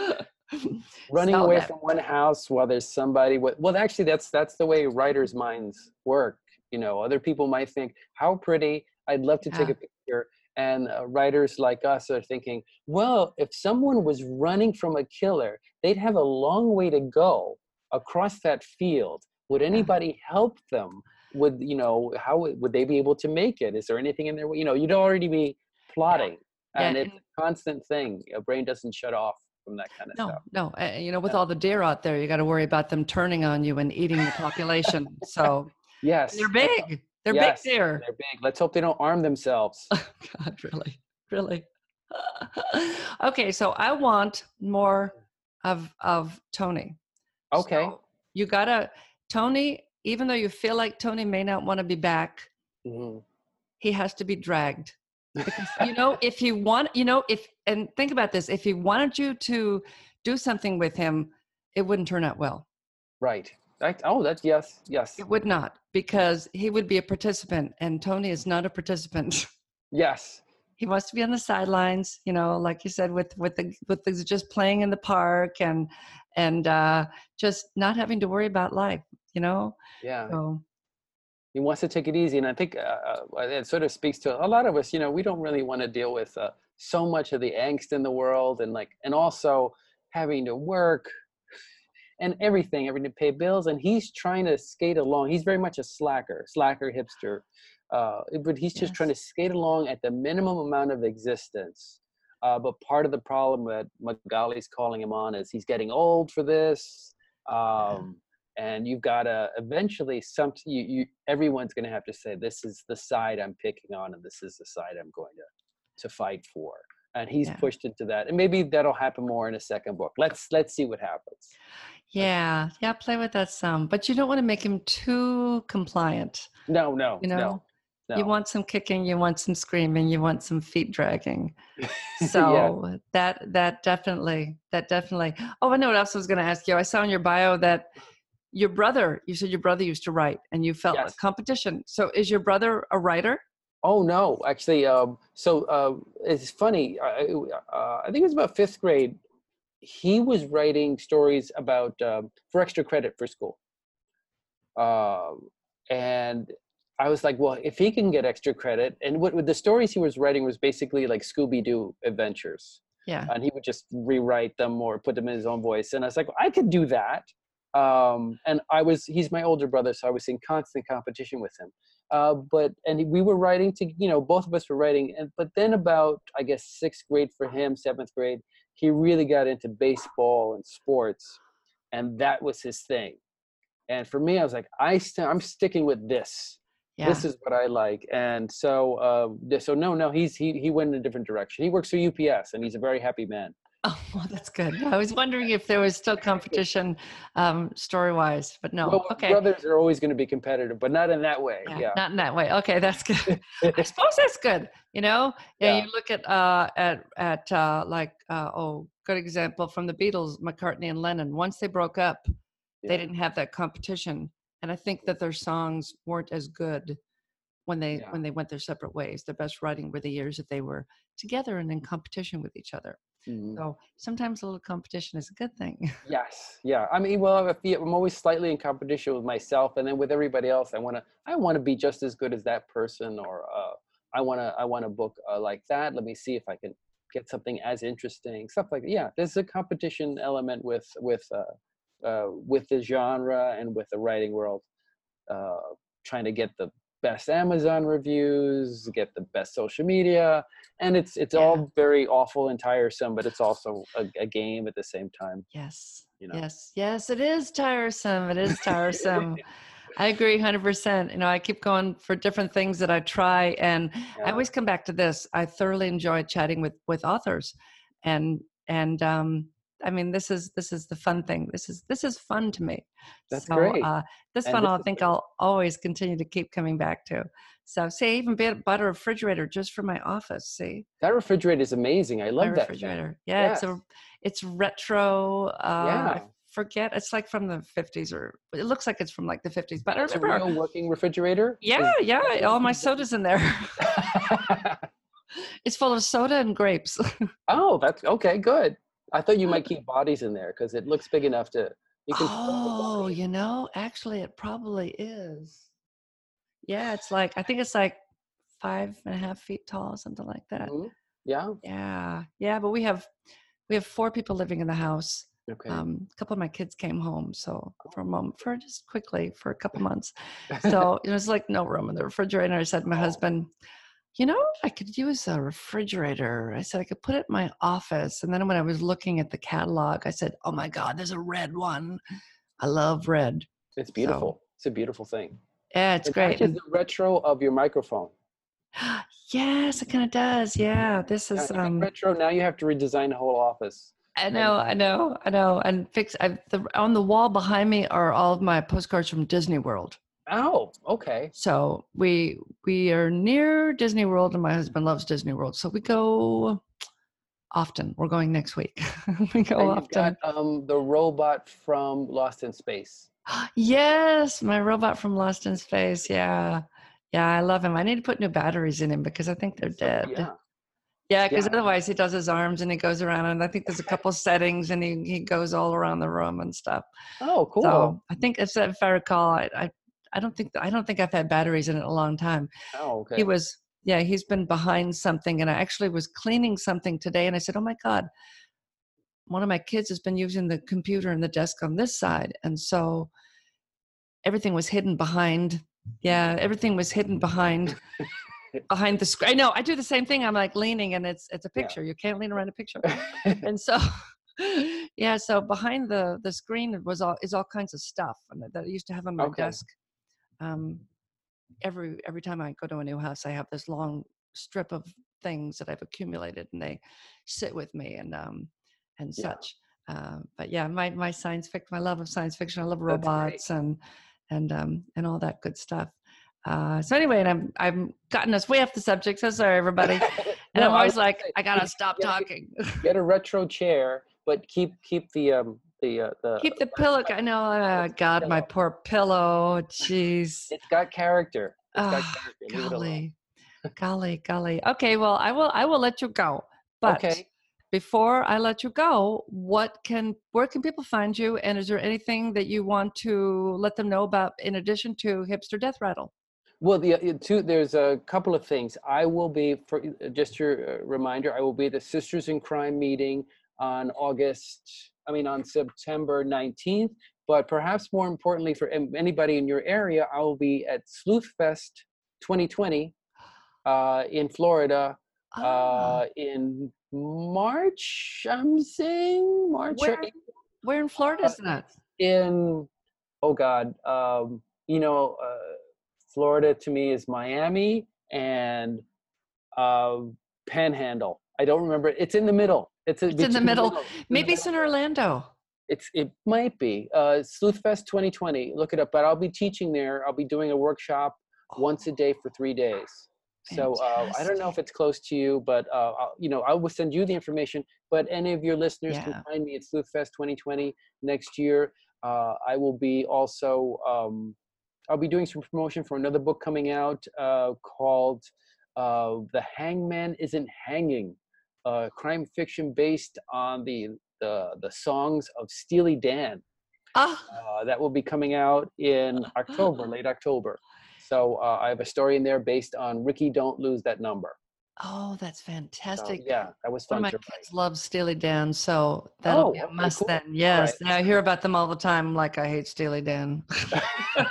Running away that. from one house while there's somebody with well actually that's that's the way writers' minds work. You know, other people might think, how pretty, I'd love to take a picture. And uh, writers like us are thinking, well, if someone was running from a killer, they'd have a long way to go across that field. Would anybody help them? Would you know how would they be able to make it? Is there anything in there? You know, you'd already be plotting, Yeah, and it's a constant thing. Your brain doesn't shut off from that kind of No, stuff. no. Uh, you know, with Yeah. all the deer out there, you got to worry about them turning on you and eating the population. so Yes, they're big. They're Yes, big deer. They're big. Let's hope they don't arm themselves. God, really, really. okay, so I want more of of Tony. Okay. So you gotta Tony. Even though you feel like Tony may not want to be back, Mhm. he has to be dragged. Because you know, if he want, you know, if and think about this: if he wanted you to do something with him, it wouldn't turn out well. Right. Oh, that's yes, yes, It would not, because he would be a participant, and Tony is not a participant. yes. he wants to be on the sidelines you know like you said with with the with the just playing in the park and and uh just not having to worry about life you know Yeah. so He wants to take it easy, and I think uh, uh, it sort of speaks to a lot of us. You know, we don't really want to deal with uh, so much of the angst in the world, and like, and also having to work and everything, everything to pay bills. And he's trying to skate along. He's very much a slacker, slacker hipster, uh, but he's just trying to skate along at the minimum amount of existence. Uh, but part of the problem that Magali's calling him on is he's getting old for this. Um, and you've got to eventually some you, you everyone's going to have to say this is the side i'm picking on and this is the side i'm going to to fight for and he's Yeah. pushed into that and maybe that'll happen more in a second book let's let's see what happens yeah yeah play with that some but you don't want to make him too compliant no no you know no no you want some kicking you want some screaming you want some feet dragging so that that definitely that definitely oh i know what else i was going to ask you i saw in your bio that your brother you said your brother used to write and you felt Yes. a competition so is your brother a writer Oh no, actually, um, so uh, it's funny. I, uh, I think it was about fifth grade. He was writing stories about um, for extra credit for school, um, and I was like, well, if he can get extra credit, and what, the stories he was writing was basically like Scooby Doo adventures, yeah and he would just rewrite them or put them in his own voice. And I was like, well, I could do that. Um, and I was he's my older brother, so I was in constant competition with him uh, but and we were writing to you know both of us were writing and but then about i guess sixth grade for him seventh grade he really got into baseball and sports and that was his thing. And for me i was like i st- i'm sticking with this. Yeah. This is what i like. And so uh so no no he's he, he went in a different direction. He works for ups and he's a very happy man Oh, well, that's good. I was wondering if there was still competition um, story wise, but no. well, okay. brothers are always going to be competitive but not in that way Yeah, yeah, Not in that way. Okay, that's good. I suppose that's good. You know, yeah, Yeah. you look at uh, at at uh, like uh, oh, good example from the Beatles, McCartney and Lennon. Once they broke up, Yeah. they didn't have that competition, and I think that their songs weren't as good when they when they went their separate ways. Their best writing were the years that they were together and in competition with each other. Mhm. So sometimes a little competition is a good thing. Yes, yeah. I mean, well, I feel, I'm always slightly in competition with myself, and then with everybody else. I want to, I want to be just as good as that person, or uh, I want to, I want to book uh, like that. Let me see if I can get something as interesting, stuff like that. Yeah, there's a competition element with with uh, uh, with the genre and with the writing world, uh, trying to get the best Amazon reviews, get the best social media, and it's it's Yeah. all very awful and tiresome, but it's also a, a game at the same time. Yes. You know. Yes. Yes, it is tiresome. It is tiresome. I agree 100%. You know, I keep going for different things that I try and I always come back to this. I thoroughly enjoy chatting with with authors and and um I mean, this is this is the fun thing. This is this is fun to me. That's so, great. Uh, this And one this I think I'll always continue to keep coming back to. So, see, I even bought a refrigerator just for my office. See, That refrigerator is amazing. I my love that. thing. refrigerator. Yeah, it's a it's retro. Uh, Yeah. I forget. It's like from the fifties, or it looks like it's from like the fifties. But I It's remember. real working refrigerator. Yeah, Is- yeah. All my sodas in there. it's full of soda and grapes. oh, that's okay. Good. I thought you might keep bodies in there because it looks big enough to. You can. Oh, you know, actually, it probably is. Yeah, it's like I think it's like five and a half feet tall, something like that. Mhm. Yeah. Yeah, yeah. But we have we have four people living in the house. Okay. Um, a couple of my kids came home, so for a moment, for just quickly for a couple months. So you know, it's like no room in the refrigerator. I said my Oh. husband, you know, I could use a refrigerator. I said I could put it in my office. And then when I was looking at the catalog, I said, oh my God, there's a red one. I love red. it's beautiful. It's a beautiful thing. Yeah, it's It great. matches the retro of your microphone. Yes, it kind of does. Yeah, this is. um retro. Now you have to redesign the whole office. I know, I know, I know. And fix. I've, the, on the wall behind me are all of my postcards from Disney World. Oh, okay. So we we are near Disney World, and my husband loves Disney World. So we go often. We're going next week. we go And often. got um, the robot from Lost in Space. yes, my robot from Lost in Space. Yeah, yeah, I love him. I need to put new batteries in him because I think they're dead. yeah. Yeah, because Yeah. otherwise he does his arms and he goes around, and I think there's a couple settings, and he he goes all around the room and stuff. Oh, cool. So I think if, if I recall, I, I I don't think I don't think I've had batteries in it a long time. oh, okay. He was yeah, he's been behind something, and I actually was cleaning something today, and I said, "Oh my god." One of my kids has been using the computer and the desk on this side, and so everything was hidden behind. Yeah, everything was hidden behind behind the screen. I know. I do the same thing. I'm like leaning, and it's it's a Yeah. picture. You can't lean around a picture and so yeah so behind the the screen was all is all kinds of stuff and that- that i used to have on my Okay. desk um every every time i go to a new house i have this long strip of things that i've accumulated and they sit with me and um and Yeah. such uh, but yeah my my science fiction my love of science fiction i love robots and and um and all that good stuff. Uh so anyway and i'm i've gotten us way off the subject so sorry everybody. And No, i'm always was like i gotta stop gotta talking. Get a retro chair, but keep keep the um the uh, the. Keep the pillow. I know. Uh, God, my poor pillow. Jeez. It's got character. It's got Ah, character. Leave it alone. golly, golly, golly. Okay, well, I will. I will let you go. But Okay. before I let you go, what can where can people find you? And is there anything that you want to let them know about in addition to Hipster Death Rattle? Well, the uh, two there's a couple of things. I will be for uh, just your uh, reminder. I will be at the Sisters in Crime meeting on August. I mean on September 19th. But perhaps more importantly for anybody in your area, I will be at Sleuth Fest 2020 uh, in Florida uh, in March. I'm saying March where, where in Florida is that? in oh god um you know uh florida to me is miami and uh panhandle i don't remember it's in the middle it's, It's in the middle. The Maybe it's in. Orlando. it's it might be uh sleuthfest 2020 look it up but i'll be teaching there i'll be doing a workshop once a day for three days so uh, i don't know if it's close to you but uh, I'll, you know i will send you the information but any of your listeners Yeah. can find me at sleuthfest 2020 next year uh, i will be also um, i'll be doing some promotion for another book coming out uh, called uh, the hangman isn't hanging uh, crime fiction based on the, the the songs of steely dan Ah, uh, that will be coming out in October, late October. So uh, I have a story in there based on Rikki Don't Lose That Number. Oh, that's So, fantastic. yeah, that was One fun of my to write. kids love Steely Dan, so that'll Oh, be a must cool. then. Yes, right. I hear about them all the time. Like I hate Steely Dan.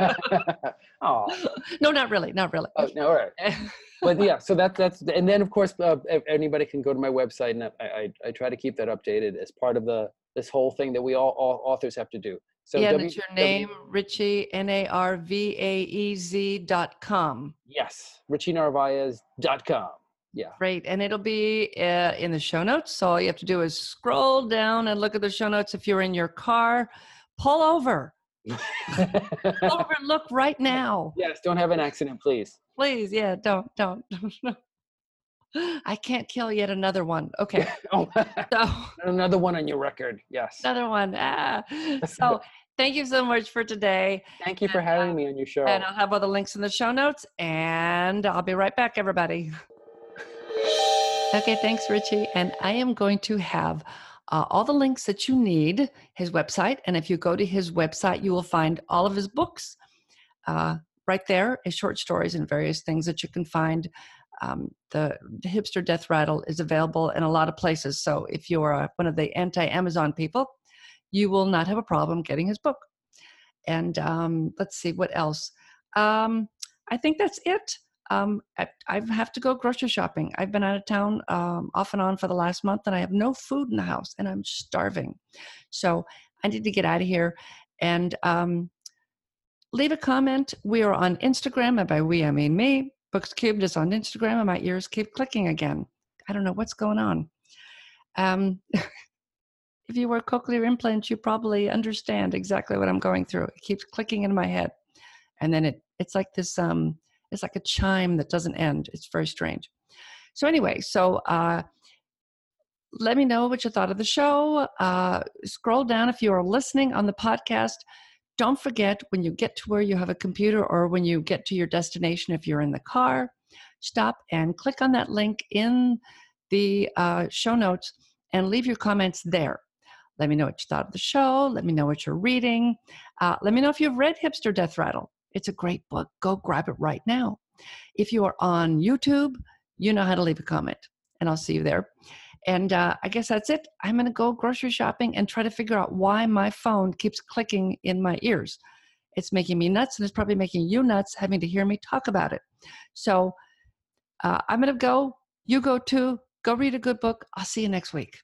oh, no, not really, not really. oh, no, all right. But yeah, so that, that's, and then of course, uh, anybody can go to my website and I, I, I try to keep that updated as part of the, this whole thing that we all, all authors have to do. So yeah, W- it's your W- name, Richie N A R V A E Z dot com. Yes, richienarvaez.com. Yeah. Great. And it'll be uh, in the show notes. So all you have to do is scroll down and look at the show notes. If you're in your car, pull over. pull over and look right now. Yes, don't have an accident, please. Please, yeah, don't, don't. I can't kill yet another one. Okay. oh, So another one on your record. Yes. another one. Ah. So thank you so much for today. Thank you for and, having uh, me on your show. And I'll have all the links in the show notes. And I'll be right back, everybody. Okay, thanks, Richie. And I am going to have uh, all the links that you need, his website. And if you go to his website, you will find all of his books uh, right there, his short stories and various things that you can find. Um, the, the Hipster Death Rattle is available in a lot of places. So if you're one of the anti Amazon people, you will not have a problem getting his book. And um, let's see what else. Um, I think that's it. Um, I, I have to go grocery shopping. I've been out of town um, off and on for the last month, and I have no food in the house, and I'm starving. So I need to get out of here and um, leave a comment. We are on Instagram, and by we I mean me. Books Cubed is on Instagram, and my ears keep clicking again. I don't know what's going on. Um, if you wear cochlear implants, you probably understand exactly what I'm going through. It keeps clicking in my head, and then it it's like this um it's like a chime that doesn't end. It's very strange. So anyway, so uh, let me know what you thought of the show. Uh, scroll down if you are listening on the podcast. Don't forget when you get to where you have a computer or when you get to your destination, if you're in the car, stop and click on that link in the uh, show notes and leave your comments there. Let me know what you thought of the show. Let me know what you're reading. Uh, let me know if you've read Hipster Death Rattle. It's a great book. Go grab it right now. If you are on YouTube, you know how to leave a comment, and I'll see you there. And uh, I guess that's it. I'm going to go grocery shopping and try to figure out why my phone keeps clicking in my ears. It's making me nuts, and it's probably making you nuts having to hear me talk about it. So uh, I'm going to go. You go too. Go read a good book. I'll see you next week.